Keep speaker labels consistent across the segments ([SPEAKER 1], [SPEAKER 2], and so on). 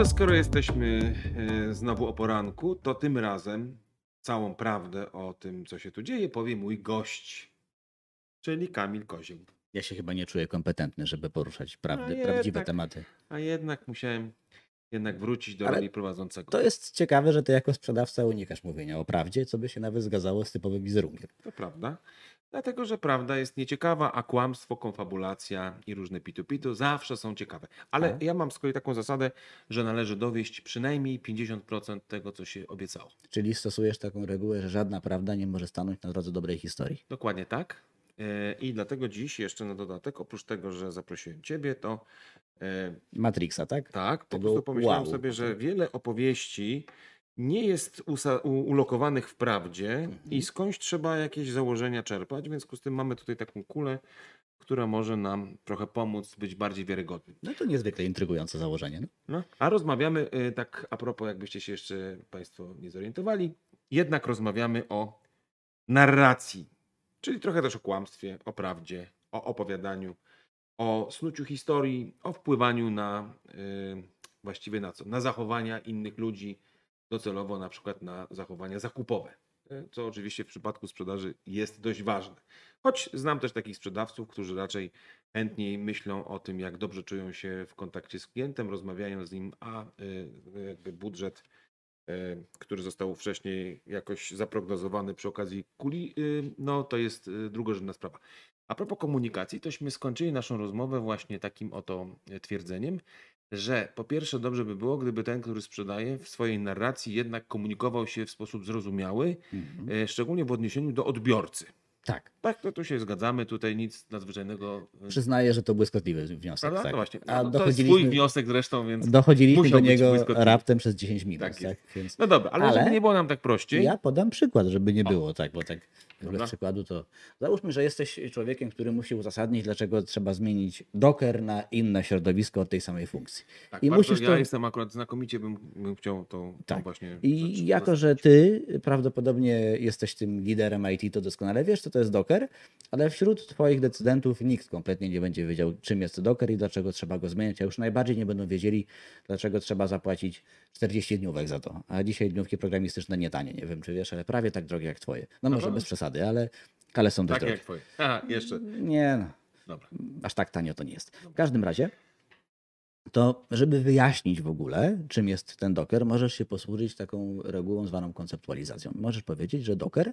[SPEAKER 1] że skoro jesteśmy e, znowu o poranku, to tym razem całą prawdę o tym, co się tu dzieje, powie mój gość, czyli Kamil Kozieł.
[SPEAKER 2] Ja się chyba nie czuję kompetentny, żeby poruszać prawdy,
[SPEAKER 1] A
[SPEAKER 2] prawdziwe
[SPEAKER 1] jednak.
[SPEAKER 2] tematy.
[SPEAKER 1] A jednak musiałem jednak wrócić do
[SPEAKER 2] Ale
[SPEAKER 1] roli prowadzącego.
[SPEAKER 2] To jest ciekawe, że ty jako sprzedawca unikasz mówienia o prawdzie, co by się nawet zgadzało z typowym wizerunkiem.
[SPEAKER 1] To prawda. Dlatego, że prawda jest nieciekawa, a kłamstwo, konfabulacja i różne pitu-pitu zawsze są ciekawe. Ale
[SPEAKER 2] Tak.
[SPEAKER 1] ja mam z kolei taką zasadę, że należy dowieść przynajmniej 50% tego, co się obiecało.
[SPEAKER 2] Czyli stosujesz taką regułę, że żadna prawda nie może stanąć na drodze dobrej historii.
[SPEAKER 1] Dokładnie tak. E, I dlatego dziś jeszcze na dodatek, oprócz tego, że zaprosiłem Ciebie, to e,
[SPEAKER 2] Matrixa, tak?
[SPEAKER 1] tak, po
[SPEAKER 2] Tego
[SPEAKER 1] prostu pomyślałem
[SPEAKER 2] wow.
[SPEAKER 1] sobie, że wiele opowieści nie jest ulokowanych w prawdzie
[SPEAKER 2] Mhm.
[SPEAKER 1] i skądś trzeba jakieś założenia czerpać, w związku z tym mamy tutaj taką kulę, która może nam trochę pomóc być bardziej wiarygodnym.
[SPEAKER 2] No to niezwykle intrygujące założenie. No.
[SPEAKER 1] No, a rozmawiamy y, tak a propos, jakbyście się jeszcze Państwo nie zorientowali, jednak rozmawiamy o narracji, czyli trochę też o kłamstwie, o prawdzie, o opowiadaniu, o snuciu historii, o wpływaniu na y, właściwie na co? Na zachowania innych ludzi, docelowo na przykład na zachowania zakupowe, y, co oczywiście w przypadku sprzedaży jest dość ważne. Choć znam też takich sprzedawców, którzy raczej chętniej myślą o tym, jak dobrze czują się w kontakcie z klientem, rozmawiają z nim, a y, jakby budżet, y, który został wcześniej jakoś zaprognozowany przy okazji kuli, no to jest drugorzędna sprawa. A propos komunikacji, tośmy skończyli naszą rozmowę właśnie takim oto twierdzeniem, że po pierwsze dobrze by było, gdyby ten, który sprzedaje w swojej narracji jednak komunikował się w sposób zrozumiały,
[SPEAKER 2] Mhm.
[SPEAKER 1] y, szczególnie w odniesieniu do odbiorcy.
[SPEAKER 2] Tak.
[SPEAKER 1] Tak, to tu się zgadzamy, tutaj nic nadzwyczajnego. y,
[SPEAKER 2] Przyznaję, że to błyskotliwy wniosek.
[SPEAKER 1] Prawda?
[SPEAKER 2] Tak.
[SPEAKER 1] No właśnie.
[SPEAKER 2] A
[SPEAKER 1] No, to jest swój wniosek zresztą, więc.
[SPEAKER 2] dochodziliśmy do niego raptem przez 10 minut.
[SPEAKER 1] Tak
[SPEAKER 2] Tak. Więc
[SPEAKER 1] No dobra, ale,
[SPEAKER 2] Ale
[SPEAKER 1] żeby nie było nam tak prościej.
[SPEAKER 2] ja podam przykład, żeby nie
[SPEAKER 1] O.
[SPEAKER 2] było tak, bo tak
[SPEAKER 1] Dobra.
[SPEAKER 2] przykładu to... Załóżmy, że jesteś człowiekiem, który musi uzasadnić, dlaczego trzeba zmienić Docker na inne środowisko od tej samej funkcji.
[SPEAKER 1] Tak,
[SPEAKER 2] I musisz
[SPEAKER 1] ja
[SPEAKER 2] to-
[SPEAKER 1] jestem akurat znakomicie, bym, bym chciał tą, tą
[SPEAKER 2] Tak.
[SPEAKER 1] właśnie. rzecz
[SPEAKER 2] I jako, że ty prawdopodobnie jesteś tym liderem IT, to doskonale wiesz, co to jest Docker, ale wśród twoich decydentów nikt kompletnie nie będzie wiedział, czym jest Docker i dlaczego trzeba go zmieniać, a już najbardziej nie będą wiedzieli, dlaczego trzeba zapłacić 40 dniówek za to. A dzisiaj dniówki programistyczne nie tanie, nie wiem, czy wiesz, ale prawie tak drogie jak twoje. No może bez przesady, ale, ale są dość
[SPEAKER 1] Tak
[SPEAKER 2] drogie.
[SPEAKER 1] jak twoje. Aha, jeszcze.
[SPEAKER 2] Nie no,
[SPEAKER 1] Dobra.
[SPEAKER 2] aż tak tanio to nie jest. W każdym razie, to żeby wyjaśnić w ogóle, czym jest ten Docker, możesz się posłużyć taką regułą zwaną konceptualizacją. Możesz powiedzieć, że Docker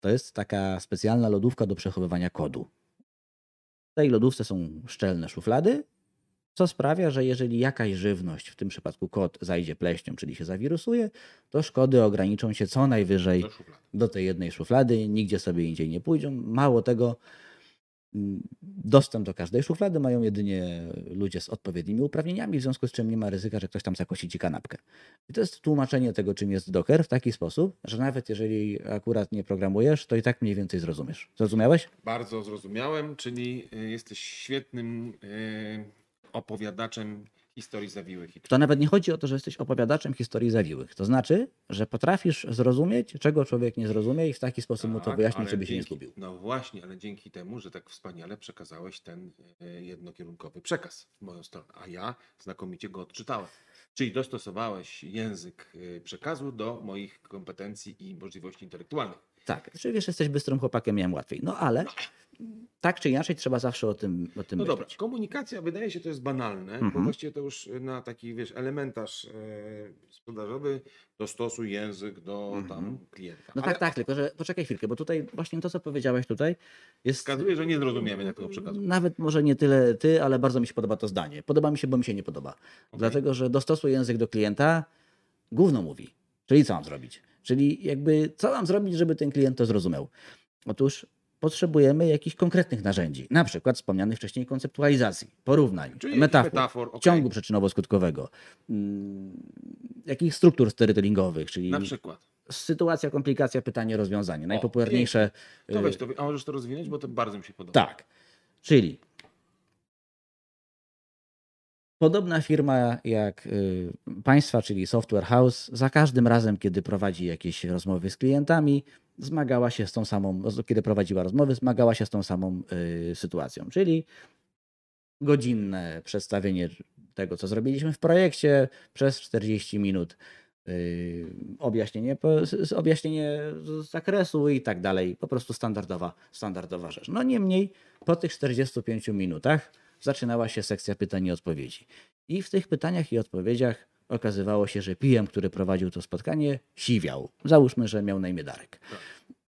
[SPEAKER 2] to jest taka specjalna lodówka do przechowywania kodu. W tej lodówce są szczelne szuflady, co sprawia, że jeżeli jakaś żywność, w tym przypadku kod, zajdzie pleśnią, czyli się zawirusuje, to szkody ograniczą się co najwyżej
[SPEAKER 1] Do
[SPEAKER 2] do tej jednej szuflady, nigdzie sobie indziej nie pójdą. Mało tego, dostęp do każdej szuflady mają jedynie ludzie z odpowiednimi uprawnieniami, w związku z czym nie ma ryzyka, że ktoś tam zakosi ci kanapkę. I to jest tłumaczenie tego, czym jest Docker w taki sposób, że nawet jeżeli akurat nie programujesz, to i tak mniej więcej zrozumiesz. Zrozumiałeś?
[SPEAKER 1] Bardzo zrozumiałem, czyli y, jesteś świetnym y, opowiadaczem historii zawiłych. I
[SPEAKER 2] To nawet nie chodzi o to, że jesteś opowiadaczem historii zawiłych. To znaczy, że potrafisz zrozumieć, czego człowiek nie zrozumie i w taki sposób mu to
[SPEAKER 1] Tak,
[SPEAKER 2] wyjaśnić, żeby się nie zgubił.
[SPEAKER 1] No właśnie, ale dzięki temu, że tak wspaniale przekazałeś ten y, jednokierunkowy przekaz w moją stronę, a ja znakomicie go odczytałem. Czyli dostosowałeś język y, przekazu do moich kompetencji i możliwości intelektualnych.
[SPEAKER 2] Tak, czy wiesz, jesteś bystrym chłopakiem, miałem łatwiej. No ale tak czy inaczej trzeba zawsze o tym, o tym
[SPEAKER 1] No dobra,
[SPEAKER 2] myśleć.
[SPEAKER 1] komunikacja wydaje się to jest banalne, bo
[SPEAKER 2] Mhm.
[SPEAKER 1] właściwie to już na taki, wiesz, elementarz e, sprzedażowy dostosuj język do tam klienta.
[SPEAKER 2] No
[SPEAKER 1] Ale
[SPEAKER 2] tak, tak, tylko że poczekaj chwilkę, bo tutaj właśnie to, co powiedziałeś tutaj jest...
[SPEAKER 1] Wskazuje, że nie zrozumiemy jak tego przekazu.
[SPEAKER 2] Nawet może nie tyle ty, ale bardzo mi się podoba to zdanie. Podoba mi się, bo mi się nie podoba. Dlatego, że dostosuj język do klienta, gówno mówi. Czyli co mam zrobić? Czyli jakby co mam zrobić, żeby ten klient to zrozumiał? Otóż potrzebujemy jakichś konkretnych narzędzi, na przykład wspomnianych wcześniej konceptualizacji, porównań,
[SPEAKER 1] Czyli
[SPEAKER 2] metafor,
[SPEAKER 1] metafor, okej.
[SPEAKER 2] ciągu przyczynowo-skutkowego, mm, jakichś struktur storytellingowych, czyli
[SPEAKER 1] Na przykład.
[SPEAKER 2] sytuacja, komplikacja, pytanie, rozwiązanie. Najpopularniejsze.
[SPEAKER 1] To
[SPEAKER 2] y,
[SPEAKER 1] weź to, a możesz to rozwinąć, bo to bardzo mi się podoba.
[SPEAKER 2] tak. Czyli podobna firma jak y, państwa, czyli Software House, za każdym razem, kiedy prowadzi jakieś rozmowy z klientami, zmagała się z tą samą, kiedy prowadziła rozmowy, zmagała się z tą samą y, sytuacją, czyli godzinne przedstawienie tego, co zrobiliśmy w projekcie przez 40 minut. Yy, objaśnienie, objaśnienie zakresu i tak dalej. Po prostu standardowa, standardowa rzecz. No niemniej po tych 45 minutach zaczynała się sekcja pytań i odpowiedzi. I w tych pytaniach i odpowiedziach okazywało się, że PM, który prowadził to spotkanie, siwiał. Załóżmy, że miał na imię Darek.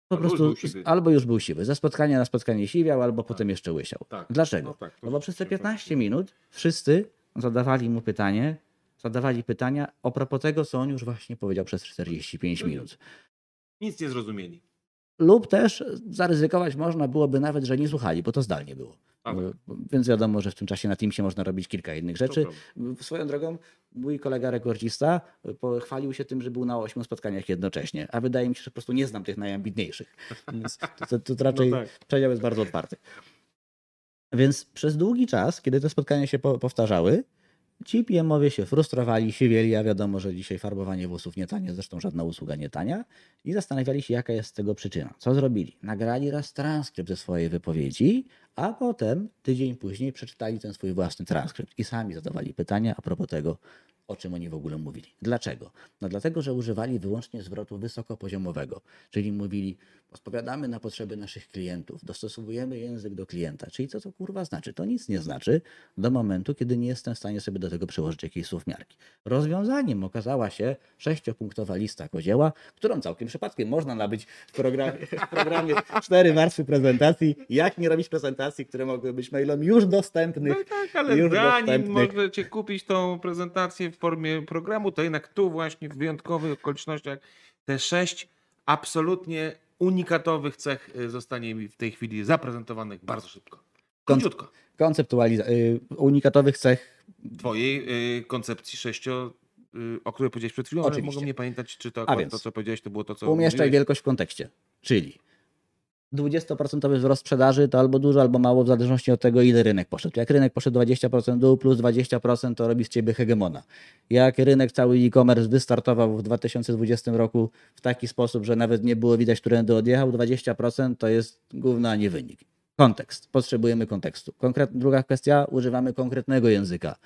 [SPEAKER 2] Po
[SPEAKER 1] Albo już
[SPEAKER 2] prostu
[SPEAKER 1] siwy.
[SPEAKER 2] albo już był siwy. Ze spotkania na spotkanie siwiał, albo potem jeszcze łysiał.
[SPEAKER 1] Tak.
[SPEAKER 2] Dlaczego?
[SPEAKER 1] No tak,
[SPEAKER 2] no bo przez te
[SPEAKER 1] się
[SPEAKER 2] 15 minut wszyscy zadawali mu pytanie, zadawali pytania o propos tego, co on już właśnie powiedział przez 45
[SPEAKER 1] No i-
[SPEAKER 2] minut.
[SPEAKER 1] Nic nie zrozumieli.
[SPEAKER 2] Lub też zaryzykować można byłoby nawet, że nie słuchali, bo to zdalnie było. Bo- Więc wiadomo, że w tym czasie na Teamsie można robić kilka innych rzeczy. Swoją drogą, mój kolega rekordzista pochwalił się tym, że był na ośmiu spotkaniach jednocześnie, a wydaje mi się, że po prostu nie znam tych najambitniejszych. Więc to, to, to raczej
[SPEAKER 1] No tak.
[SPEAKER 2] przedział jest bardzo otwarty. Więc przez długi czas, kiedy te spotkania się po, powtarzały, ci PM-owie się frustrowali, siwieli, a wiadomo, że dzisiaj farbowanie włosów nie tanie, zresztą żadna usługa nie tania, i zastanawiali się, jaka jest z tego przyczyna. Co zrobili? Nagrali raz transkrypt ze swojej wypowiedzi, a potem tydzień później przeczytali ten swój własny transkrypt i sami zadawali pytania a propos tego, o czym oni w ogóle mówili. Dlaczego? No dlatego, że używali wyłącznie zwrotu wysokopoziomowego, czyli mówili, odpowiadamy na potrzeby naszych klientów, dostosowujemy język do klienta. Czyli co to kurwa znaczy? To nic nie znaczy do momentu, kiedy nie jestem w stanie sobie do tego przyłożyć jakiejś słówmiarki. Rozwiązaniem okazała się sześciopunktowa lista kozieła, którą całkiem przypadkiem można nabyć w programie, w programie cztery warstwy prezentacji. Jak nie robić prezentacji, które mogły być mailom już dostępnych.
[SPEAKER 1] No tak, ale
[SPEAKER 2] już
[SPEAKER 1] zanim
[SPEAKER 2] dostępnych.
[SPEAKER 1] możecie kupić tą prezentację w formie programu, to jednak tu właśnie w wyjątkowych okolicznościach te sześć absolutnie unikatowych cech y, zostanie mi w tej chwili zaprezentowanych bardzo szybko. Króciutko.
[SPEAKER 2] Konceptualiza- y, unikatowych cech
[SPEAKER 1] Twojej y, koncepcji sześcio, o której powiedziałeś przed chwilą, ale
[SPEAKER 2] Oczywiście.
[SPEAKER 1] mogą nie pamiętać, czy to, to, co powiedziałeś, to było to, co
[SPEAKER 2] Umieszczaj
[SPEAKER 1] mówiłeś.
[SPEAKER 2] wielkość w kontekście. Czyli 20% wzrost sprzedaży to albo dużo, albo mało, w zależności od tego, ile rynek poszedł. Jak rynek poszedł 20% dół, plus 20%, to robi z ciebie hegemona. Jak rynek cały e-commerce wystartował w 2020 roku w taki sposób, że nawet nie było widać, którędy odjechał, 20% to jest gówno, a nie wynik. Kontekst. Potrzebujemy kontekstu. Konkret, druga kwestia, używamy konkretnego języka.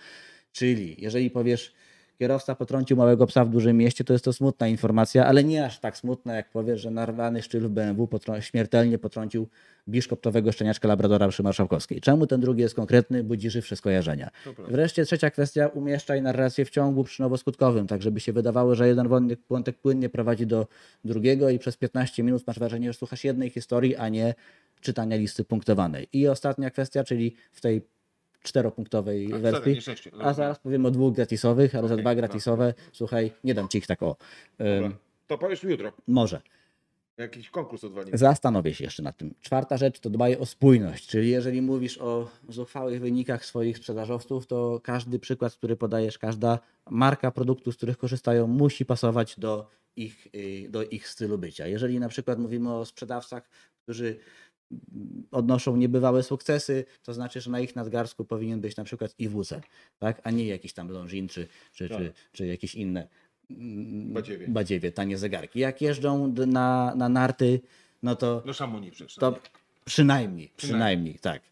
[SPEAKER 2] Czyli jeżeli powiesz, kierowca potrącił małego psa w dużym mieście, to jest to smutna informacja, ale nie aż tak smutna, jak powiesz, że narwany szczyl w BMW potrą- śmiertelnie potrącił biszkoptowego szczeniaczka Labradora przy Marszałkowskiej. Czemu ten drugi jest konkretny? Budzi żywsze skojarzenia. Wreszcie trzecia kwestia, umieszczaj narrację w ciągu przyczynowo-skutkowym, tak żeby się wydawało, że jeden wątek, wątek płynnie prowadzi do drugiego i przez 15 minut masz wrażenie, że słuchasz jednej historii, a nie czytania listy punktowanej. I ostatnia kwestia, czyli w tej czteropunktowej
[SPEAKER 1] A,
[SPEAKER 2] wersji. A zaraz powiem o dwóch gratisowych, ale za
[SPEAKER 1] Okej,
[SPEAKER 2] dwa
[SPEAKER 1] no.
[SPEAKER 2] gratisowe, słuchaj, nie dam ci ich tak o.
[SPEAKER 1] Dobra. To powiesz jutro.
[SPEAKER 2] może.
[SPEAKER 1] Jakiś konkurs odwalimy.
[SPEAKER 2] Zastanowię się jeszcze nad tym. Czwarta rzecz to dbaj o spójność, czyli jeżeli mówisz o zuchwałych wynikach swoich sprzedażowców, to każdy przykład, który podajesz, każda marka produktu, z których korzystają, musi pasować do ich, y, do ich stylu bycia. Jeżeli na przykład mówimy o sprzedawcach, którzy odnoszą niebywałe sukcesy, to znaczy, że na ich nadgarstku powinien być na przykład IWC, tak? a nie jakiś tam Longines czy, czy,
[SPEAKER 1] Tak.
[SPEAKER 2] czy, czy jakieś inne mm,
[SPEAKER 1] Badziewie.
[SPEAKER 2] badziewie, tanie zegarki. Jak jeżdżą na, na narty, no to,
[SPEAKER 1] No Szamonie przecież.
[SPEAKER 2] to
[SPEAKER 1] nie?
[SPEAKER 2] przynajmniej, przynajmniej, tak.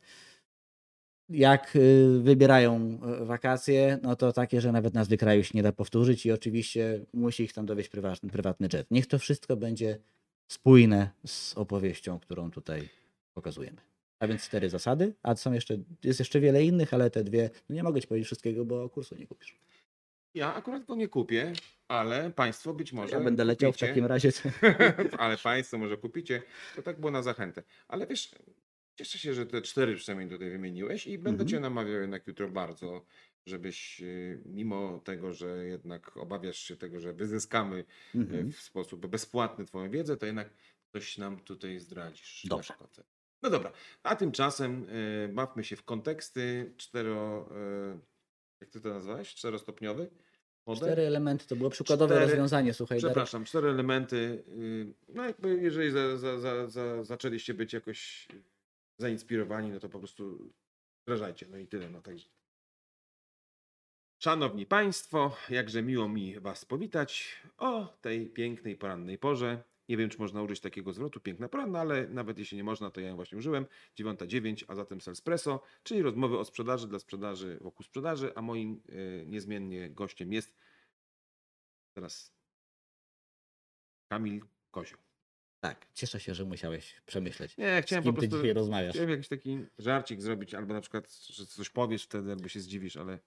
[SPEAKER 2] Jak y, wybierają y, wakacje, no to takie, że nawet nazwy kraju się nie da powtórzyć i oczywiście musi ich tam dowieść prywatny, prywatny jet. Niech to wszystko będzie spójne z opowieścią, którą tutaj pokazujemy. A więc cztery zasady, a są jeszcze, jest jeszcze wiele innych, ale te dwie, no nie mogę ci powiedzieć wszystkiego, bo kursu nie kupisz.
[SPEAKER 1] Ja akurat go nie kupię, ale Państwo być może.
[SPEAKER 2] Ja będę leciał w
[SPEAKER 1] kupicie.
[SPEAKER 2] takim razie.
[SPEAKER 1] ale Państwo może kupicie. To tak było na zachętę. Ale wiesz, cieszę się, że te cztery przynajmniej tutaj wymieniłeś i będę
[SPEAKER 2] Mhm.
[SPEAKER 1] Cię namawiał jednak jutro bardzo, żebyś y, mimo tego, że jednak obawiasz się tego, że wyzyskamy y,
[SPEAKER 2] Mhm.
[SPEAKER 1] w sposób bezpłatny Twoją wiedzę, to jednak coś nam tutaj zdradzisz.
[SPEAKER 2] Dobrze.
[SPEAKER 1] No dobra, a tymczasem y, bawmy się w konteksty cztero... Y, jak Ty to nazwałeś? Czterostopniowy? model?
[SPEAKER 2] Cztery elementy to było przykładowe
[SPEAKER 1] Cztery-
[SPEAKER 2] rozwiązanie, słuchaj. Darek.
[SPEAKER 1] Przepraszam, cztery elementy. y, No jakby jeżeli za, za, za, za, zaczęliście być jakoś zainspirowani, no to po prostu wdrażajcie. No i tyle. No także. Szanowni Państwo, jakże miło mi Was powitać o tej pięknej porannej porze. Nie wiem, czy można użyć takiego zwrotu, piękna pora, no ale nawet jeśli nie można, to ja ją właśnie użyłem. 9.09, a zatem Salespresso, czyli rozmowy o sprzedaży dla sprzedaży wokół sprzedaży, a moim e, niezmiennie gościem jest teraz Kamil Kozioł.
[SPEAKER 2] Tak, cieszę się, że musiałeś przemyśleć.
[SPEAKER 1] Nie,
[SPEAKER 2] Z
[SPEAKER 1] chciałem
[SPEAKER 2] kim
[SPEAKER 1] po
[SPEAKER 2] ty
[SPEAKER 1] prostu
[SPEAKER 2] dzisiaj rozmawiasz?
[SPEAKER 1] chciałem jakiś taki żarcik zrobić, albo na przykład, że coś powiesz wtedy, albo się zdziwisz, ale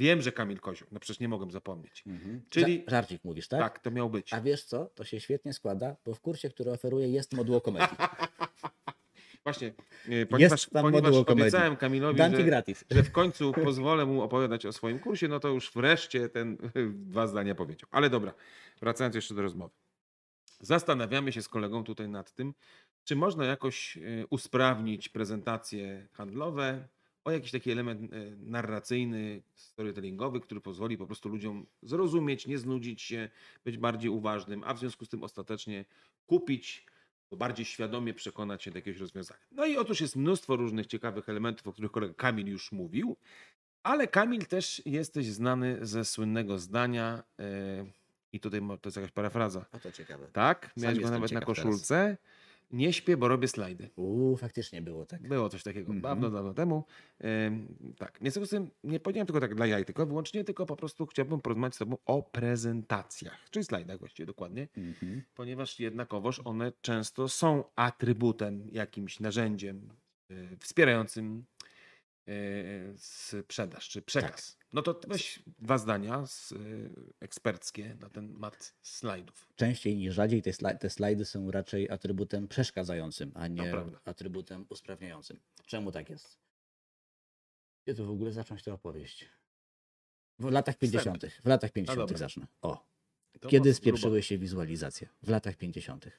[SPEAKER 1] wiem, że Kamil Kozioł, no przecież nie mogłem zapomnieć.
[SPEAKER 2] Mhm.
[SPEAKER 1] Czyli-
[SPEAKER 2] Ża- Żarcik mówisz, tak?
[SPEAKER 1] Tak, to miał być.
[SPEAKER 2] A wiesz co? To się świetnie składa, bo w kursie, który oferuję, jest moduł komedii.
[SPEAKER 1] Właśnie, e, ponieważ,
[SPEAKER 2] tam
[SPEAKER 1] ponieważ obiecałem Kamilowi, że, że w końcu pozwolę mu opowiadać o swoim kursie, no to już wreszcie ten dwa zdania powiedział. Ale dobra, wracając jeszcze do rozmowy. Zastanawiamy się z kolegą tutaj nad tym, czy można jakoś e, usprawnić prezentacje handlowe o jakiś taki element e, narracyjny, storytellingowy, który pozwoli po prostu ludziom zrozumieć, nie znudzić się, być bardziej uważnym, a w związku z tym ostatecznie kupić, bo bardziej świadomie przekonać się do jakiegoś rozwiązania. No i otóż jest mnóstwo różnych ciekawych elementów, o których kolega Kamil już mówił, ale Kamil też jesteś znany ze słynnego zdania, e, i tutaj to jest jakaś parafraza,
[SPEAKER 2] A to ciekawe.
[SPEAKER 1] tak? Miałeś go nawet na
[SPEAKER 2] ciekaw teraz.
[SPEAKER 1] Nie śpię, bo robię slajdy.
[SPEAKER 2] Uuu, faktycznie było tak.
[SPEAKER 1] Było coś takiego
[SPEAKER 2] Mhm.
[SPEAKER 1] dawno, dawno temu. Ym, tak, nie z tym nie powiedziałem tylko tak dla jaj, tylko wyłącznie, tylko po prostu chciałbym porozmawiać z Tobą o prezentacjach, czyli slajdach właściwie dokładnie,
[SPEAKER 2] Mhm.
[SPEAKER 1] ponieważ jednakowoż one często są atrybutem, jakimś narzędziem y, wspierającym sprzedaż czy przekaz. No to weź dwa zdania z, y, eksperckie na ten mat slajdów.
[SPEAKER 2] Częściej niż rzadziej te, slaj- te slajdy są raczej atrybutem przeszkadzającym, a nie
[SPEAKER 1] prawda.
[SPEAKER 2] atrybutem usprawniającym. Czemu tak jest? Gdzie w ogóle zacząć tę opowieść? W latach
[SPEAKER 1] Wstęp.
[SPEAKER 2] 50. W latach 50.
[SPEAKER 1] dobra.
[SPEAKER 2] zacznę. O,
[SPEAKER 1] To
[SPEAKER 2] kiedy spieprzyły się wizualizacje? W latach 50.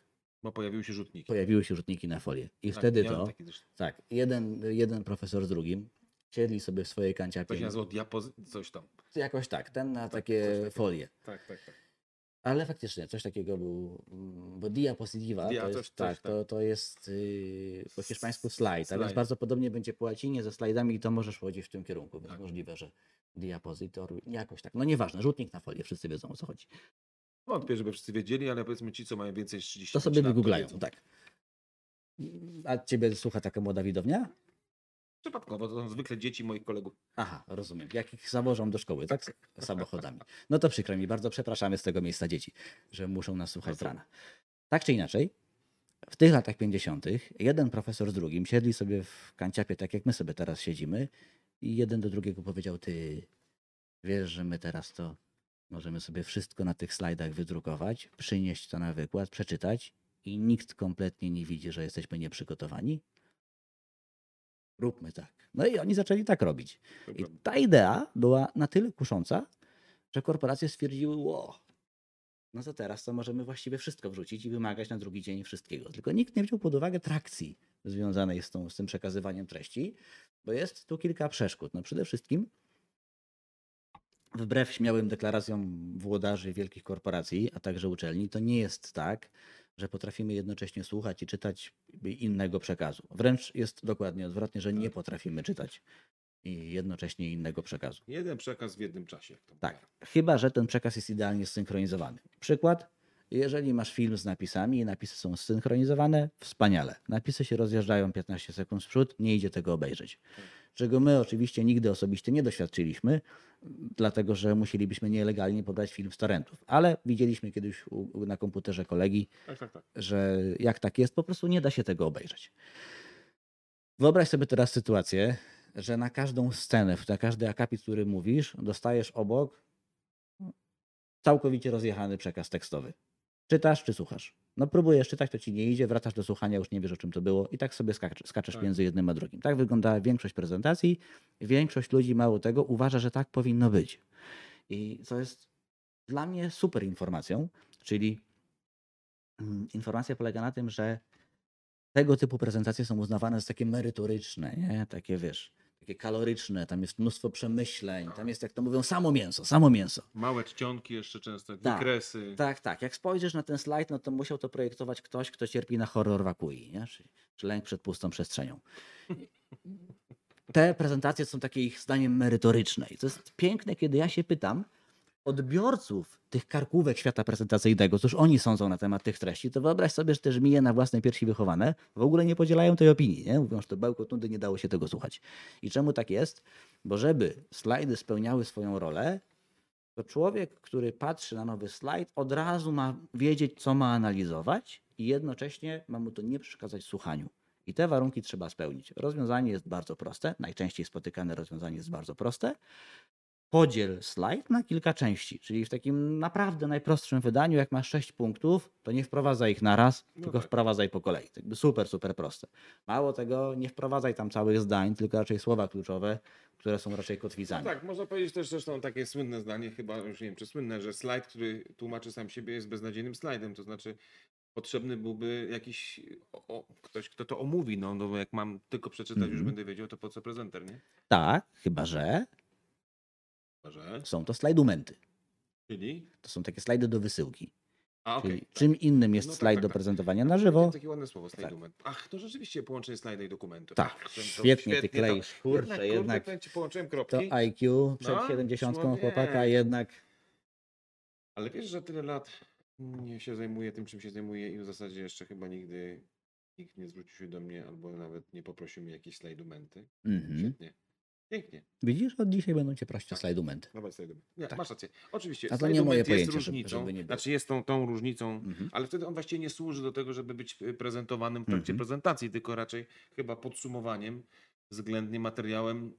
[SPEAKER 1] Bo pojawiły się rzutniki.
[SPEAKER 2] Pojawiły się rzutniki na folię. I
[SPEAKER 1] Tak,
[SPEAKER 2] wtedy to, tak, jeden, jeden profesor z drugim siedli sobie w swojej
[SPEAKER 1] To się
[SPEAKER 2] kanciapie.
[SPEAKER 1] nazywa diapozy... coś tam.
[SPEAKER 2] Jakoś tak, ten na
[SPEAKER 1] coś
[SPEAKER 2] takie folie.
[SPEAKER 1] Tak, tak, tak.
[SPEAKER 2] Ale faktycznie coś takiego był, bo diapositiva
[SPEAKER 1] Dia-
[SPEAKER 2] to
[SPEAKER 1] coś-
[SPEAKER 2] jest,
[SPEAKER 1] coś
[SPEAKER 2] tak,
[SPEAKER 1] tam.
[SPEAKER 2] to, to jest yy, po hiszpańsku slajd, a więc bardzo podobnie będzie po łacinie ze slajdami i to możesz chodzić w tym kierunku, więc
[SPEAKER 1] Tak.
[SPEAKER 2] możliwe, że diapozytor, jakoś tak, no nieważne, rzutnik na folię, wszyscy wiedzą o co chodzi.
[SPEAKER 1] Wątpię, żeby wszyscy wiedzieli, ale powiedzmy ci, co mają więcej niż 30
[SPEAKER 2] To sobie
[SPEAKER 1] lat,
[SPEAKER 2] wygooglają,
[SPEAKER 1] wiedzą.
[SPEAKER 2] tak. A ciebie słucha taka młoda widownia?
[SPEAKER 1] Przypadkowo, to są zwykle dzieci moich kolegów.
[SPEAKER 2] Aha, rozumiem. Jak ich zawożą do szkoły, tak? S- Samochodami. No to przykro mi, bardzo przepraszamy z tego miejsca dzieci, że muszą nas słuchać z rana. Tak czy inaczej, w tych latach 50. jeden profesor z drugim siedli sobie w kanciapie, tak jak my sobie teraz siedzimy, i jeden do drugiego powiedział: Ty wiesz, że my teraz to możemy sobie wszystko na tych slajdach wydrukować, przynieść to na wykład, przeczytać, i nikt kompletnie nie widzi, że jesteśmy nieprzygotowani? Róbmy tak. No i oni zaczęli tak robić. I ta idea była na tyle kusząca, że korporacje stwierdziły, ło, no to teraz to możemy właściwie wszystko wrzucić i wymagać na drugi dzień wszystkiego. Tylko nikt nie wziął pod uwagę trakcji związanej z, tą, z tym przekazywaniem treści, bo jest tu kilka przeszkód. No przede wszystkim wbrew śmiałym deklaracjom włodarzy wielkich korporacji, a także uczelni, to nie jest tak, że potrafimy jednocześnie słuchać i czytać innego przekazu. Wręcz jest dokładnie odwrotnie, że nie
[SPEAKER 1] Tak.
[SPEAKER 2] potrafimy czytać i jednocześnie innego przekazu.
[SPEAKER 1] Jeden przekaz w jednym czasie.
[SPEAKER 2] Tak,
[SPEAKER 1] mówię.
[SPEAKER 2] chyba że ten przekaz jest idealnie zsynchronizowany. Przykład, jeżeli masz film z napisami i napisy są zsynchronizowane, wspaniale. Napisy się rozjeżdżają 15 sekund z przód, nie idzie tego obejrzeć. Czego my oczywiście nigdy osobiście nie doświadczyliśmy, dlatego że musielibyśmy nielegalnie pobrać film z torrentów. Ale widzieliśmy kiedyś u, u, na komputerze kolegi,
[SPEAKER 1] Tak, tak, tak.
[SPEAKER 2] że jak tak jest, po prostu nie da się tego obejrzeć. Wyobraź sobie teraz sytuację, że na każdą scenę, na każdy akapit, który mówisz, dostajesz obok całkowicie rozjechany przekaz tekstowy. Czytasz czy słuchasz? No próbujesz czytać, to ci nie idzie, wracasz do słuchania, już nie wiesz o czym to było i tak sobie skaczesz, skaczesz
[SPEAKER 1] Tak.
[SPEAKER 2] między jednym a drugim. Tak wygląda większość prezentacji. Większość ludzi, mało tego, uważa, że tak powinno być. I co jest dla mnie super informacją, czyli mm, informacja polega na tym, że tego typu prezentacje są uznawane za takie merytoryczne, nie? takie wiesz, takie kaloryczne, tam jest mnóstwo przemyśleń, tam jest, jak to mówią, samo mięso, samo mięso.
[SPEAKER 1] Małe czcionki jeszcze często,
[SPEAKER 2] Tak.
[SPEAKER 1] wykresy.
[SPEAKER 2] Tak, tak. Jak spojrzysz na ten slajd, no to musiał to projektować ktoś, kto cierpi na horror wakui, nie? Czy, czy lęk przed pustą przestrzenią. Te prezentacje są takie ich zdaniem merytoryczne. I to jest piękne, kiedy ja się pytam, odbiorców tych karkówek świata prezentacyjnego, cóż oni sądzą na temat tych treści, to wyobraź sobie, że te żmije na własnej piersi wychowane w ogóle nie podzielają tej opinii. Nie? Mówią, że to bełkot nudy, nie dało się tego słuchać. I czemu tak jest? Bo żeby slajdy spełniały swoją rolę, to człowiek, który patrzy na nowy slajd, od razu ma wiedzieć, co ma analizować i jednocześnie ma mu to nie przeszkadzać słuchaniu. I te warunki trzeba spełnić. Rozwiązanie jest bardzo proste, najczęściej spotykane rozwiązanie jest bardzo proste. Podziel slajd na kilka części, czyli w takim naprawdę najprostszym wydaniu, jak masz sześć punktów, to nie wprowadzaj ich na raz,
[SPEAKER 1] No
[SPEAKER 2] tylko
[SPEAKER 1] tak.
[SPEAKER 2] wprowadzaj po kolei. Jakby super, super proste. Mało tego, nie wprowadzaj tam całych zdań, tylko raczej słowa kluczowe, które są raczej
[SPEAKER 1] No
[SPEAKER 2] kotwicami.
[SPEAKER 1] tak, można powiedzieć też zresztą takie słynne zdanie, chyba już nie wiem czy słynne, że slajd, który tłumaczy sam siebie jest beznadziejnym slajdem, to znaczy potrzebny byłby jakiś o, o, ktoś, kto to omówi, no, no jak mam tylko przeczytać, już
[SPEAKER 2] Mhm.
[SPEAKER 1] będę wiedział, to po co prezenter, nie?
[SPEAKER 2] Tak, chyba że
[SPEAKER 1] Że?
[SPEAKER 2] są to slajdumenty.
[SPEAKER 1] Czyli?
[SPEAKER 2] To są takie slajdy do wysyłki.
[SPEAKER 1] A.
[SPEAKER 2] Czyli
[SPEAKER 1] tak.
[SPEAKER 2] czym innym jest
[SPEAKER 1] No tak,
[SPEAKER 2] slajd
[SPEAKER 1] tak,
[SPEAKER 2] do
[SPEAKER 1] tak.
[SPEAKER 2] prezentowania na żywo.
[SPEAKER 1] Takie ładne słowo, slajdument. Ach, to rzeczywiście połączenie slajda i dokumentu.
[SPEAKER 2] Tak,
[SPEAKER 1] to- to
[SPEAKER 2] świetnie ty
[SPEAKER 1] to-
[SPEAKER 2] kleisz. Kurczę,
[SPEAKER 1] kurde,
[SPEAKER 2] jednak
[SPEAKER 1] ci, połączyłem
[SPEAKER 2] to
[SPEAKER 1] kropki.
[SPEAKER 2] IQ przed
[SPEAKER 1] No,
[SPEAKER 2] 70
[SPEAKER 1] człowiek.
[SPEAKER 2] chłopaka jednak
[SPEAKER 1] Ale wiesz, że tyle lat nie się zajmuję tym, czym się zajmuję i w zasadzie jeszcze chyba nigdy nikt nie zwrócił się do mnie albo nawet nie poprosił mnie o jakieś slajdumenty.
[SPEAKER 2] Mhm.
[SPEAKER 1] Świetnie. Pięknie.
[SPEAKER 2] Widzisz, od dzisiaj będą cię prosić o
[SPEAKER 1] Tak.
[SPEAKER 2] slajdumenty.
[SPEAKER 1] Dawaj slajdument. Nie,
[SPEAKER 2] Tak.
[SPEAKER 1] masz rację. Oczywiście.
[SPEAKER 2] A to nie moje pojęcie,
[SPEAKER 1] jest różnicą,
[SPEAKER 2] żeby nie było.
[SPEAKER 1] znaczy jest tą, tą różnicą,
[SPEAKER 2] Mhm.
[SPEAKER 1] ale wtedy on właściwie nie służy do tego, żeby być y, prezentowanym w trakcie
[SPEAKER 2] Mhm.
[SPEAKER 1] prezentacji, tylko raczej chyba podsumowaniem, względnie materiałem.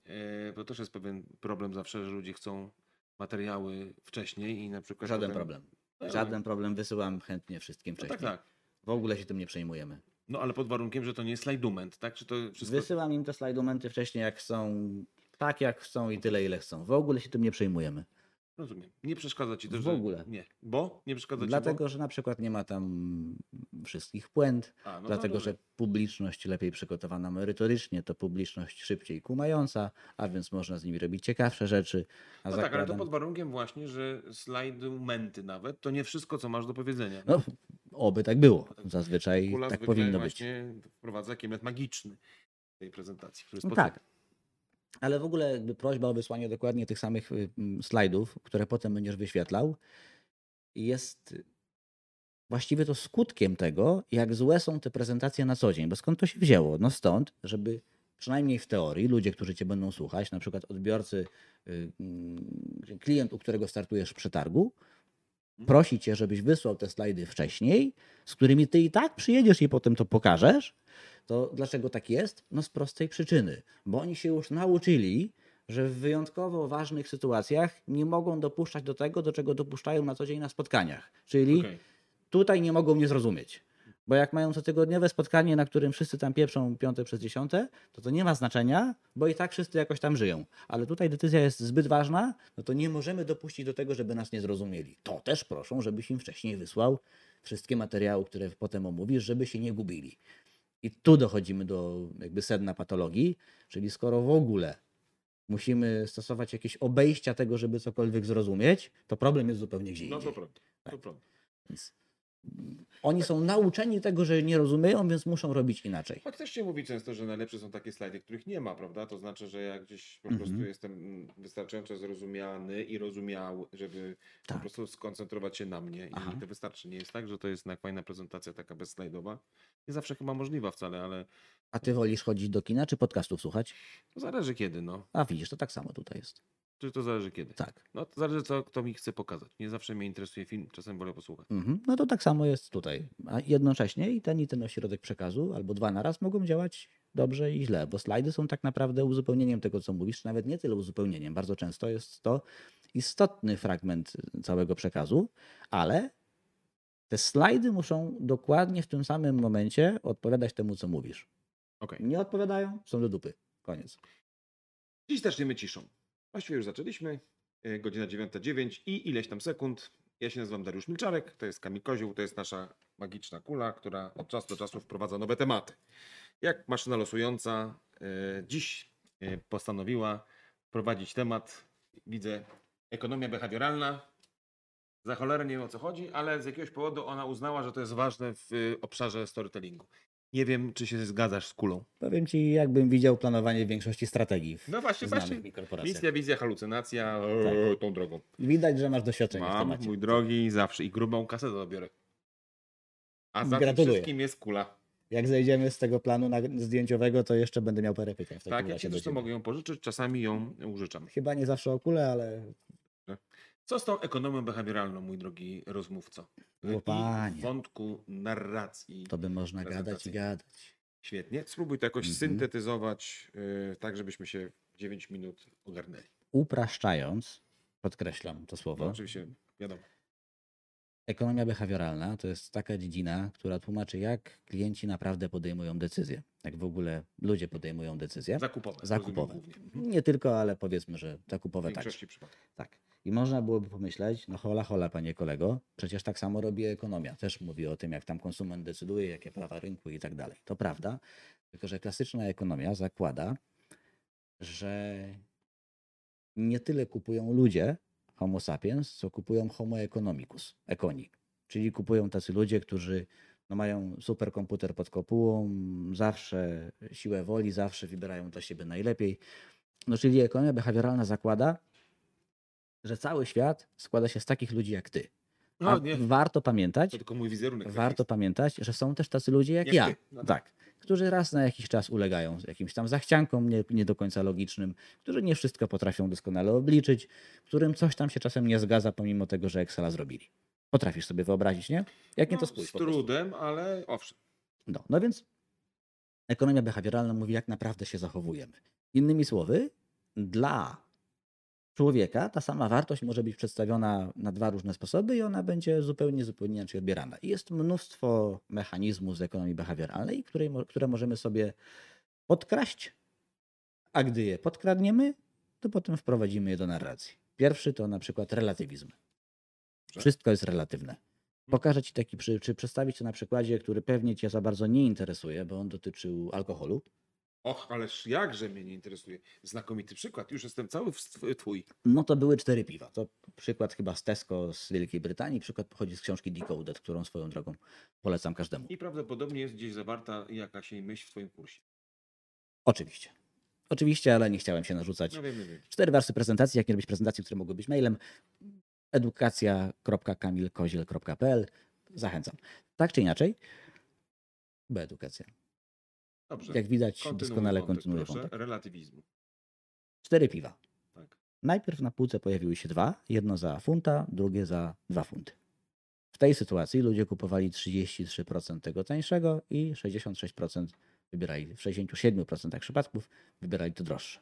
[SPEAKER 1] To też jest pewien problem zawsze, że ludzie chcą materiały wcześniej i na przykład.
[SPEAKER 2] Żaden
[SPEAKER 1] potem-
[SPEAKER 2] problem.
[SPEAKER 1] No,
[SPEAKER 2] Żaden problem, wysyłam chętnie wszystkim
[SPEAKER 1] No
[SPEAKER 2] wcześniej.
[SPEAKER 1] tak, tak.
[SPEAKER 2] W ogóle się tym nie przejmujemy.
[SPEAKER 1] No ale pod warunkiem, że to nie jest slajdument, tak? Czy to wszystko...
[SPEAKER 2] Wysyłam im te slajdumenty wcześniej jak chcą, tak jak chcą i tyle ile chcą. W ogóle się tym nie przejmujemy.
[SPEAKER 1] Rozumiem. Nie przeszkadza ci to,
[SPEAKER 2] W
[SPEAKER 1] że...
[SPEAKER 2] ogóle.
[SPEAKER 1] Nie. Bo? Nie przeszkadza ci,
[SPEAKER 2] Dlatego, że na przykład nie ma tam wszystkich
[SPEAKER 1] bo... A, no
[SPEAKER 2] dlatego, że publiczność lepiej przygotowana merytorycznie, to publiczność szybciej kumająca, a więc można z nimi robić ciekawsze rzeczy. A
[SPEAKER 1] No tak, ale to
[SPEAKER 2] zakładam-
[SPEAKER 1] pod warunkiem właśnie, że slajdumenty nawet, to nie wszystko, co masz do powiedzenia.
[SPEAKER 2] No, oby tak było. Zazwyczaj
[SPEAKER 1] Kula
[SPEAKER 2] tak
[SPEAKER 1] zwykle
[SPEAKER 2] powinno być.
[SPEAKER 1] właśnie wprowadza kiemet magiczny tej prezentacji, który
[SPEAKER 2] No tak. Ale w ogóle jakby prośba o wysłanie dokładnie tych samych y, slajdów, które potem będziesz wyświetlał, jest właściwie to skutkiem tego, jak złe są te prezentacje na co dzień. Bo skąd to się wzięło? No stąd, żeby przynajmniej w teorii ludzie, którzy cię będą słuchać, na przykład odbiorcy, y, klient, u którego startujesz w przetargu, prosi cię, żebyś wysłał te slajdy wcześniej, z którymi ty i tak przyjedziesz i potem to pokażesz, to dlaczego tak jest? No z prostej przyczyny, bo oni się już nauczyli, że w wyjątkowo ważnych sytuacjach nie mogą dopuszczać do tego, do czego dopuszczają na co dzień na spotkaniach. Czyli
[SPEAKER 1] Okej.
[SPEAKER 2] tutaj nie mogą mnie zrozumieć. Bo jak mają cotygodniowe spotkanie, na którym wszyscy tam pieprzą piąte przez dziesiąte, to to nie ma znaczenia, bo i tak wszyscy jakoś tam żyją. Ale tutaj decyzja jest zbyt ważna, no to nie możemy dopuścić do tego, żeby nas nie zrozumieli. To też proszą, żebyś im wcześniej wysłał wszystkie materiały, które potem omówisz, żeby się nie gubili. I tu dochodzimy do jakby sedna patologii, czyli skoro w ogóle musimy stosować jakieś obejścia tego, żeby cokolwiek zrozumieć, to problem jest zupełnie gdzie
[SPEAKER 1] No
[SPEAKER 2] indziej.
[SPEAKER 1] to prawda. To
[SPEAKER 2] Tak.
[SPEAKER 1] prawda.
[SPEAKER 2] Więc oni są nauczeni tego, że nie rozumieją, więc muszą robić inaczej.
[SPEAKER 1] Choć też się mówi często, że najlepsze są takie slajdy, których nie ma, prawda? To znaczy, że ja gdzieś po
[SPEAKER 2] Mhm.
[SPEAKER 1] prostu jestem mm, wystarczająco zrozumiany i rozumiały, żeby po
[SPEAKER 2] Tak.
[SPEAKER 1] prostu skoncentrować się na mnie
[SPEAKER 2] Aha.
[SPEAKER 1] i to wystarczy. Nie jest tak, że to jest jednak fajna prezentacja taka bezslajdowa. Nie zawsze chyba możliwa wcale, ale
[SPEAKER 2] A ty wolisz chodzić do kina, czy podcastów słuchać?
[SPEAKER 1] zależy kiedy, no.
[SPEAKER 2] A widzisz, to tak samo tutaj jest.
[SPEAKER 1] Czy to zależy kiedy?
[SPEAKER 2] Tak.
[SPEAKER 1] No to zależy co kto mi chce pokazać. Nie zawsze mnie interesuje film, czasem wolę posłuchać.
[SPEAKER 2] Mhm. No to tak samo jest tutaj. A jednocześnie i ten i ten ośrodek przekazu, albo dwa naraz mogą działać dobrze i źle, bo slajdy są tak naprawdę uzupełnieniem tego, co mówisz, czy nawet nie tyle uzupełnieniem. Bardzo często jest to istotny fragment całego przekazu, ale te slajdy muszą dokładnie w tym samym momencie odpowiadać temu, co mówisz.
[SPEAKER 1] Okej.
[SPEAKER 2] Nie odpowiadają, są do dupy. Koniec.
[SPEAKER 1] Dziś zaczniemy ciszą. Właściwie już zaczęliśmy. e, Godzina 9.09 i ileś tam sekund. Ja się nazywam Dariusz Milczarek, to jest Kamil Kozioł, to jest nasza magiczna kula, która od czasu do czasu wprowadza nowe tematy. Jak maszyna losująca e, dziś e, postanowiła wprowadzić temat, widzę, ekonomia behawioralna. Za cholerę nie wiem o co chodzi, ale z jakiegoś powodu ona uznała, że to jest ważne w obszarze storytellingu. Nie wiem, czy się zgadzasz z kulą.
[SPEAKER 2] Powiem ci, jakbym widział planowanie większości strategii w
[SPEAKER 1] No właśnie, właśnie. Misja, wizja, halucynacja, e, tą drogą.
[SPEAKER 2] Widać, że masz doświadczenie w
[SPEAKER 1] Mam,
[SPEAKER 2] temacie.
[SPEAKER 1] mój drogi, zawsze. I grubą kasę zabiorę. A za tym
[SPEAKER 2] Gratuluję.
[SPEAKER 1] wszystkim jest kula.
[SPEAKER 2] Jak zejdziemy z tego planu na- zdjęciowego, to jeszcze będę miał parę pytań. W
[SPEAKER 1] Tak, ja ci zresztą mogę ją pożyczyć, czasami ją użyczam.
[SPEAKER 2] Chyba nie zawsze o kulę, ale
[SPEAKER 1] Co z tą ekonomią behawioralną, mój drogi rozmówco?
[SPEAKER 2] O, panie.
[SPEAKER 1] I wątku narracji.
[SPEAKER 2] to by można gadać i gadać.
[SPEAKER 1] Świetnie. Spróbuj to jakoś
[SPEAKER 2] Mhm.
[SPEAKER 1] syntetyzować, yy, tak żebyśmy się w 9 minut ogarnęli.
[SPEAKER 2] Upraszczając, podkreślam to
[SPEAKER 1] No,
[SPEAKER 2] słowo,
[SPEAKER 1] oczywiście, wiadomo.
[SPEAKER 2] ekonomia behawioralna to jest taka dziedzina, która tłumaczy, jak klienci naprawdę podejmują decyzje. Jak w ogóle ludzie podejmują decyzje.
[SPEAKER 1] Zakupowe.
[SPEAKER 2] Zakupowe.
[SPEAKER 1] Mhm.
[SPEAKER 2] Nie tylko, ale powiedzmy, że zakupowe także.
[SPEAKER 1] większości przypadków.
[SPEAKER 2] Tak. I można byłoby pomyśleć, no hola, hola, panie kolego, przecież tak samo robi ekonomia. Też mówi o tym, jak tam konsument decyduje, jakie prawa rynku i tak dalej. To prawda, tylko że klasyczna ekonomia zakłada, że nie tyle kupują ludzie homo sapiens, co kupują homo economicus, ekoni. Czyli kupują tacy ludzie, którzy no, mają superkomputer pod kopułą, zawsze siłę woli, zawsze wybierają dla siebie najlepiej. No, czyli ekonomia behawioralna zakłada, że cały świat składa się z takich ludzi jak ty.
[SPEAKER 1] No nie,
[SPEAKER 2] warto pamiętać,
[SPEAKER 1] to tylko mój wizerunek.
[SPEAKER 2] warto pamiętać, że są też tacy ludzie jak, ja.
[SPEAKER 1] No
[SPEAKER 2] tak. Którzy raz na jakiś czas ulegają jakimś tam zachciankom nie, nie do końca logicznym, którzy nie wszystko potrafią doskonale obliczyć, którym coś tam się czasem nie zgadza, pomimo tego, że Excela zrobili. Potrafisz sobie wyobrazić, nie? Jak nie
[SPEAKER 1] No,
[SPEAKER 2] to spójrz.
[SPEAKER 1] Z trudem, ale owszem.
[SPEAKER 2] No, no więc ekonomia behawioralna mówi, jak naprawdę się zachowujemy. Innymi słowy, dla człowieka ta sama wartość może być przedstawiona na dwa różne sposoby i ona będzie zupełnie, zupełnie inaczej odbierana. I jest mnóstwo mechanizmów z ekonomii behawioralnej, które, które możemy sobie podkraść, a gdy je podkradniemy, to potem wprowadzimy je do narracji. Pierwszy to na przykład relatywizm. Wszystko jest relatywne. Pokażę Ci taki, przy, czy przedstawić to na przykładzie, który pewnie Cię za bardzo nie interesuje, bo on dotyczył alkoholu.
[SPEAKER 1] Och, ależ jakże mnie nie interesuje. Znakomity przykład. Już jestem cały w twój.
[SPEAKER 2] No to były cztery piwa. To przykład chyba z Tesco z Wielkiej Brytanii. Przykład pochodzi z książki Decoded, którą swoją drogą polecam każdemu.
[SPEAKER 1] I prawdopodobnie jest gdzieś zawarta jakaś jej myśl w twoim kursie.
[SPEAKER 2] Oczywiście. Oczywiście, ale nie chciałem się narzucać.
[SPEAKER 1] No wiem, wiem, wiem.
[SPEAKER 2] Cztery wersy prezentacji, jak nie robić prezentacji, które mogły być mailem. edukacja.kamilkoziel.pl Zachęcam. Tak czy inaczej, B edukacja.
[SPEAKER 1] Dobrze.
[SPEAKER 2] Jak widać,
[SPEAKER 1] Kontynuuj
[SPEAKER 2] doskonale
[SPEAKER 1] wątek,
[SPEAKER 2] kontynuuje
[SPEAKER 1] proszę.
[SPEAKER 2] wątek.
[SPEAKER 1] Relatywizmu.
[SPEAKER 2] Cztery piwa.
[SPEAKER 1] Tak.
[SPEAKER 2] Najpierw na półce pojawiły się dwa, jedno za funta, drugie za dwa funty. W tej sytuacji ludzie kupowali 33% tego tańszego i 66% wybierali, w 67% przypadków wybierali to droższe.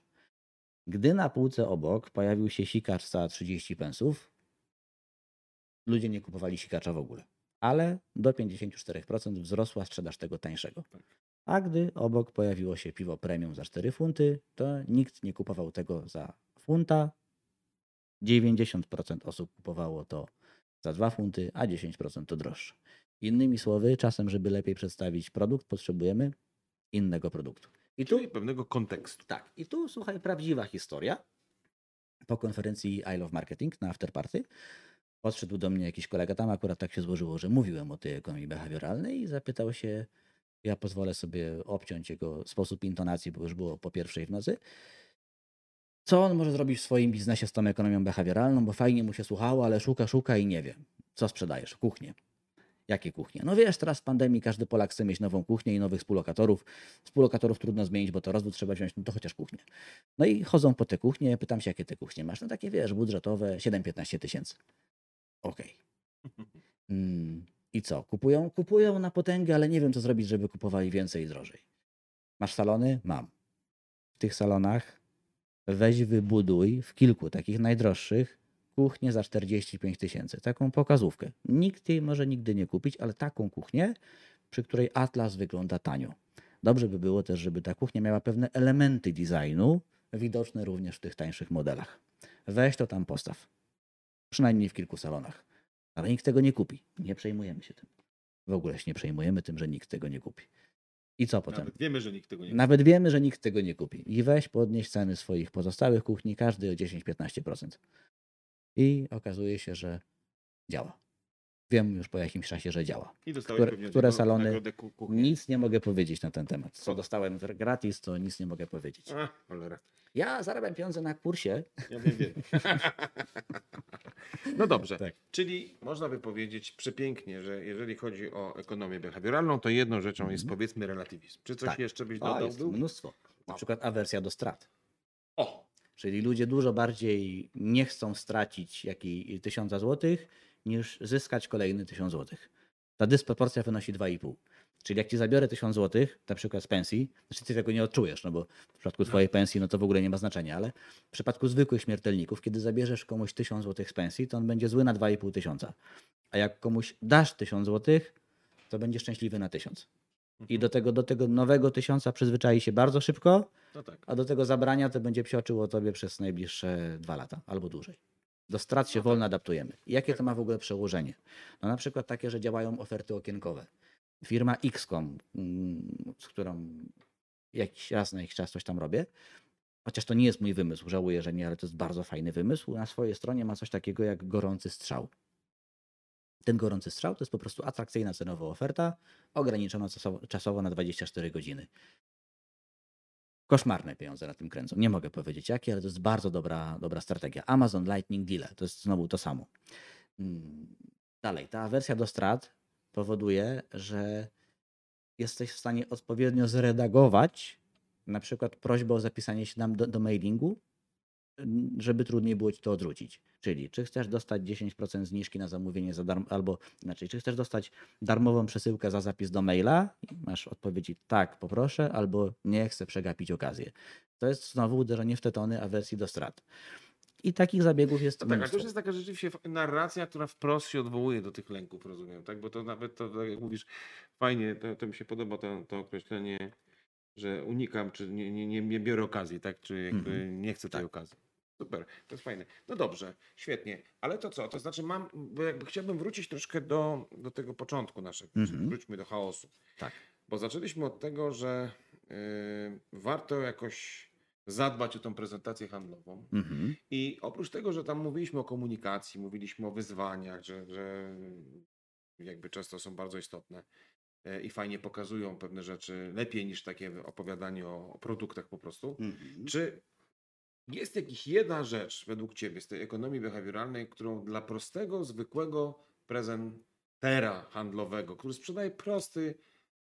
[SPEAKER 2] Gdy na półce obok pojawił się sikacz za 30 pensów, ludzie nie kupowali sikacza w ogóle. Ale do 54% wzrosła sprzedaż tego tańszego. A gdy obok pojawiło się piwo premium za 4 funty, to nikt nie kupował tego za funta. 90% osób kupowało to za 2 funty, a 10% to droższe. Innymi słowy, czasem, żeby lepiej przedstawić produkt, potrzebujemy innego produktu. I tu,
[SPEAKER 1] Czyli pewnego kontekstu.
[SPEAKER 2] tak, i tu słuchaj, prawdziwa historia. Po konferencji I Love Marketing na Afterparty podszedł do mnie jakiś kolega, tam akurat tak się złożyło, że mówiłem o tej ekonomii behawioralnej i zapytał się, ja pozwolę sobie obciąć jego sposób intonacji, bo już było po pierwszej w nocy, co on może zrobić w swoim biznesie z tą ekonomią behawioralną, bo fajnie mu się słuchało, ale szuka, szuka i nie wie. Co sprzedajesz? Kuchnię. Jakie kuchnie? No wiesz, teraz w pandemii każdy Polak chce mieć nową kuchnię i nowych współlokatorów. Współlokatorów trudno zmienić, bo to rozwód trzeba wziąć, no to chociaż kuchnię. No i chodzą po te kuchnie, pytam się, jakie te kuchnie masz. No takie, wiesz, budżetowe, 7-15 tysięcy. Okej. Mm, I co? Kupują? Kupują na potęgę, ale nie wiem, co zrobić, żeby kupowali więcej i drożej. Masz salony? Mam. W tych salonach weź wybuduj w kilku takich najdroższych kuchnię za 45 tysięcy. Taką pokazówkę. Nikt jej może nigdy nie kupić, ale taką kuchnię, przy której Atlas wygląda tanio. Dobrze by było też, żeby ta kuchnia miała pewne elementy designu, widoczne również w tych tańszych modelach. Weź to tam postaw. Przynajmniej w kilku salonach. Ale nikt tego nie kupi. Nie przejmujemy się tym. W ogóle się nie przejmujemy tym, że nikt tego nie kupi. I co potem?
[SPEAKER 1] Nawet wiemy, że nikt tego nie
[SPEAKER 2] Nawet wiemy, że nikt tego nie kupi. I weź podnieś ceny swoich pozostałych kuchni, każdy o 10-15%. I okazuje się, że działa. Wiem już po jakimś czasie, że działa.
[SPEAKER 1] I dostałeś
[SPEAKER 2] Które-
[SPEAKER 1] pewnie
[SPEAKER 2] które salony-. Nic nie mogę powiedzieć na ten temat. Co dostałem gratis, to nic nie mogę powiedzieć.
[SPEAKER 1] A, cholera.
[SPEAKER 2] Ja zarabiam pieniądze na kursie.
[SPEAKER 1] Ja wiem, wiem. No dobrze,
[SPEAKER 2] Tak.
[SPEAKER 1] czyli można by powiedzieć przepięknie, że jeżeli chodzi o ekonomię behawioralną, to jedną rzeczą jest powiedzmy relatywizm. Czy coś
[SPEAKER 2] Tak.
[SPEAKER 1] jeszcze byś
[SPEAKER 2] O,
[SPEAKER 1] dodał?
[SPEAKER 2] jest
[SPEAKER 1] Był?
[SPEAKER 2] mnóstwo. Na przykład awersja do strat.
[SPEAKER 1] O,
[SPEAKER 2] Czyli ludzie dużo bardziej nie chcą stracić jakiej tysiąca złotych, niż zyskać kolejny tysiąc złotych. Ta dysproporcja wynosi 2,5. Czyli jak ci zabiorę tysiąc złotych, na przykład z pensji, znaczy ty tego nie odczujesz, no bo w przypadku twojej pensji no to w ogóle nie ma znaczenia, ale w przypadku zwykłych śmiertelników, kiedy zabierzesz komuś tysiąc złotych z pensji, to on będzie zły na 2,5 tysiąca. A jak komuś dasz tysiąc złotych, to będzie szczęśliwy na tysiąc. I do tego, do tego nowego tysiąca przyzwyczai się bardzo szybko,
[SPEAKER 1] no tak.
[SPEAKER 2] a do tego zabrania to będzie psioczyło tobie przez najbliższe dwa lata albo dłużej. Do strat się wolno adaptujemy. I jakie to ma w ogóle przełożenie? No na przykład takie, że działają oferty okienkowe. Firma XCOM, mm, z którą jakiś raz na jakiś czas coś tam robię, chociaż to nie jest mój wymysł, żałuję, że nie, ale to jest bardzo fajny wymysł. Na swojej stronie ma coś takiego jak gorący strzał. Ten gorący strzał to jest po prostu atrakcyjna cenowa oferta, ograniczona czasowo na 24 godziny. Koszmarne pieniądze na tym kręcą. Nie mogę powiedzieć jakie, ale to jest bardzo dobra, dobra strategia. Amazon Lightning Deal to jest znowu to samo. Mm, Dalej, ta wersja do strat powoduje, że jesteś w stanie odpowiednio zredagować na przykład prośbę o zapisanie się nam do, do mailingu, żeby trudniej było ci to odwrócić. Czyli czy chcesz dostać 10% zniżki na zamówienie za darmo, albo inaczej, czy chcesz dostać darmową przesyłkę za zapis do maila? Masz odpowiedzi tak, poproszę, albo nie chcę przegapić okazję. To jest znowu uderzenie w te tony awersji do strat. I takich zabiegów jest
[SPEAKER 1] No tak, ale to
[SPEAKER 2] mnóstwo.
[SPEAKER 1] już jest taka rzeczywiście narracja, która wprost się odwołuje do tych lęków, rozumiem, tak? Bo to nawet, to, tak jak mówisz, fajnie, to, to mi się podoba to, to określenie, że unikam, czy nie, nie, nie, nie biorę okazji, tak? Czy jakby
[SPEAKER 2] Mhm.
[SPEAKER 1] nie chcę tej
[SPEAKER 2] Tak.
[SPEAKER 1] okazji. Super, to jest fajne. No dobrze, świetnie. Ale to co? To znaczy mam, bo jakby chciałbym wrócić troszkę do, do tego początku naszego.
[SPEAKER 2] Mhm.
[SPEAKER 1] Wróćmy do chaosu.
[SPEAKER 2] Tak.
[SPEAKER 1] Bo zaczęliśmy od tego, że yy, warto jakoś zadbać o tą prezentację handlową.
[SPEAKER 2] Mhm.
[SPEAKER 1] I oprócz tego, że tam mówiliśmy o komunikacji, mówiliśmy o wyzwaniach, że, że jakby często są bardzo istotne i fajnie pokazują pewne rzeczy lepiej niż takie opowiadanie o, o produktach po prostu.
[SPEAKER 2] Mhm.
[SPEAKER 1] Czy jest jakaś jedna rzecz według Ciebie z tej ekonomii behawioralnej, którą dla prostego, zwykłego prezentera handlowego, który sprzedaje prosty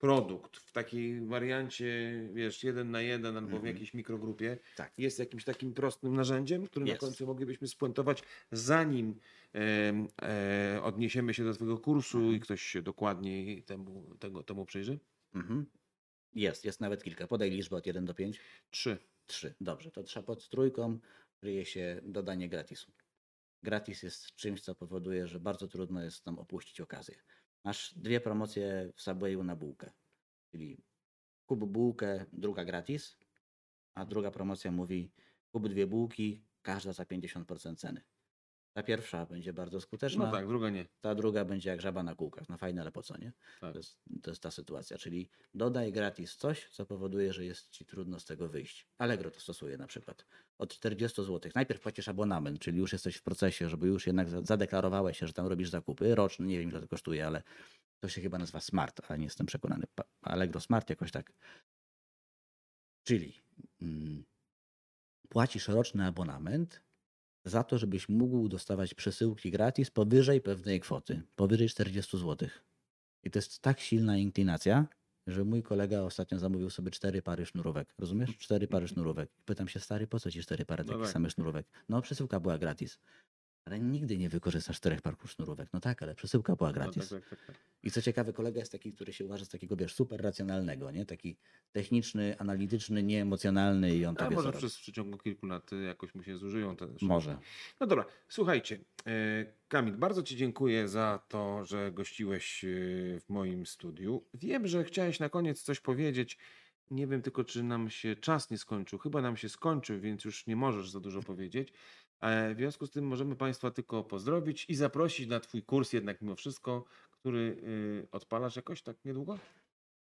[SPEAKER 1] produkt w takiej wariancie, wiesz, jeden na jeden albo w
[SPEAKER 2] Mhm.
[SPEAKER 1] jakiejś mikrogrupie,
[SPEAKER 2] Tak.
[SPEAKER 1] jest jakimś takim prostym narzędziem, który
[SPEAKER 2] Jest.
[SPEAKER 1] na końcu moglibyśmy spuentować, zanim em, e, odniesiemy się do Twojego kursu
[SPEAKER 2] Mhm.
[SPEAKER 1] i ktoś się dokładniej temu, tego, temu przyjrzy?
[SPEAKER 2] Mhm. Jest, jest nawet kilka. Podaj liczbę od 1 do 5.
[SPEAKER 1] Trzy.
[SPEAKER 2] Trzy. Dobrze, to trzeba pod trójką kryje się dodanie gratisu. Gratis jest czymś, co powoduje, że bardzo trudno jest nam opuścić okazję. Masz dwie promocje w Subwayu na bułkę. Czyli kup bułkę, druga gratis, a druga promocja mówi kup dwie bułki, każda za 50% ceny. Ta pierwsza będzie bardzo skuteczna,
[SPEAKER 1] No tak, druga nie.
[SPEAKER 2] ta druga będzie jak żaba na kółkach. No fajne, ale po co, nie?
[SPEAKER 1] Tak.
[SPEAKER 2] To, jest, to jest ta sytuacja, czyli dodaj gratis coś, co powoduje, że jest ci trudno z tego wyjść. Allegro to stosuje na przykład. Od 40 zł. Najpierw płacisz abonament, czyli już jesteś w procesie, żeby już jednak za- zadeklarowałeś się, że tam robisz zakupy roczne. Nie wiem, ile to kosztuje, ale to się chyba nazywa Smart, ale nie jestem przekonany. Allegro Smart jakoś tak. Czyli mm, płacisz roczny abonament za to, żebyś mógł dostawać przesyłki gratis powyżej pewnej kwoty, powyżej 40 zł. I to jest tak silna inklinacja, że mój kolega ostatnio zamówił sobie cztery pary sznurówek. Rozumiesz? Cztery pary sznurówek. Pytam się, stary, po co ci cztery pary
[SPEAKER 1] No
[SPEAKER 2] takich
[SPEAKER 1] tak.
[SPEAKER 2] samych sznurówek? No, przesyłka była gratis. Ale nigdy nie wykorzystasz czterech par sznurówek. No tak, ale przesyłka była
[SPEAKER 1] No,
[SPEAKER 2] gratis.
[SPEAKER 1] tak, tak, tak, tak.
[SPEAKER 2] I co ciekawe, kolega jest taki, który się uważa za takiego, wiesz, super racjonalnego, nie? Taki techniczny, analityczny, nieemocjonalny i on
[SPEAKER 1] A
[SPEAKER 2] co
[SPEAKER 1] może przez przeciągu kilku lat y, jakoś mu się zużyją te
[SPEAKER 2] Może.
[SPEAKER 1] No dobra, słuchajcie, e, Kamil, bardzo Ci dziękuję za to, że gościłeś e, w moim studiu. Wiem, że chciałeś na koniec coś powiedzieć. Nie wiem tylko, czy nam się czas nie skończył. Chyba nam się skończył, więc już nie możesz za dużo powiedzieć. E, W związku z tym możemy Państwa tylko pozdrowić i zaprosić na Twój kurs jednak mimo wszystko, który y, odpalasz jakoś tak niedługo?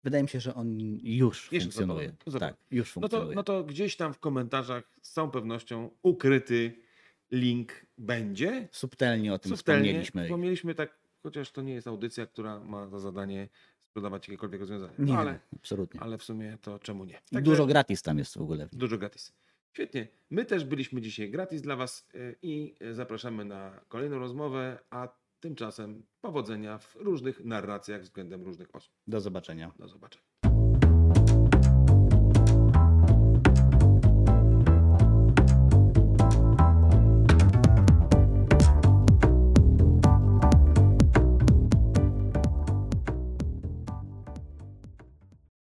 [SPEAKER 2] Wydaje mi się, że on już
[SPEAKER 1] Jest
[SPEAKER 2] funkcjonuje.
[SPEAKER 1] Zobacz.
[SPEAKER 2] Tak, już
[SPEAKER 1] No
[SPEAKER 2] funkcjonuje.
[SPEAKER 1] to, no to gdzieś tam w komentarzach z całą pewnością ukryty link będzie.
[SPEAKER 2] Subtelnie o tym
[SPEAKER 1] Subtelnie
[SPEAKER 2] wspomnieliśmy.
[SPEAKER 1] wspomnieliśmy tak chociaż to nie jest audycja, która ma za zadanie sprzedawać jakiekolwiek rozwiązania.
[SPEAKER 2] Nie,
[SPEAKER 1] No, ale,
[SPEAKER 2] absolutnie.
[SPEAKER 1] ale w sumie to czemu nie?
[SPEAKER 2] I Dużo gratis tam jest w ogóle.
[SPEAKER 1] Dużo gratis. Świetnie. My też byliśmy dzisiaj gratis dla Was y, i zapraszamy na kolejną rozmowę, a tymczasem powodzenia w różnych narracjach względem różnych osób.
[SPEAKER 2] Do zobaczenia.
[SPEAKER 1] Do zobaczenia.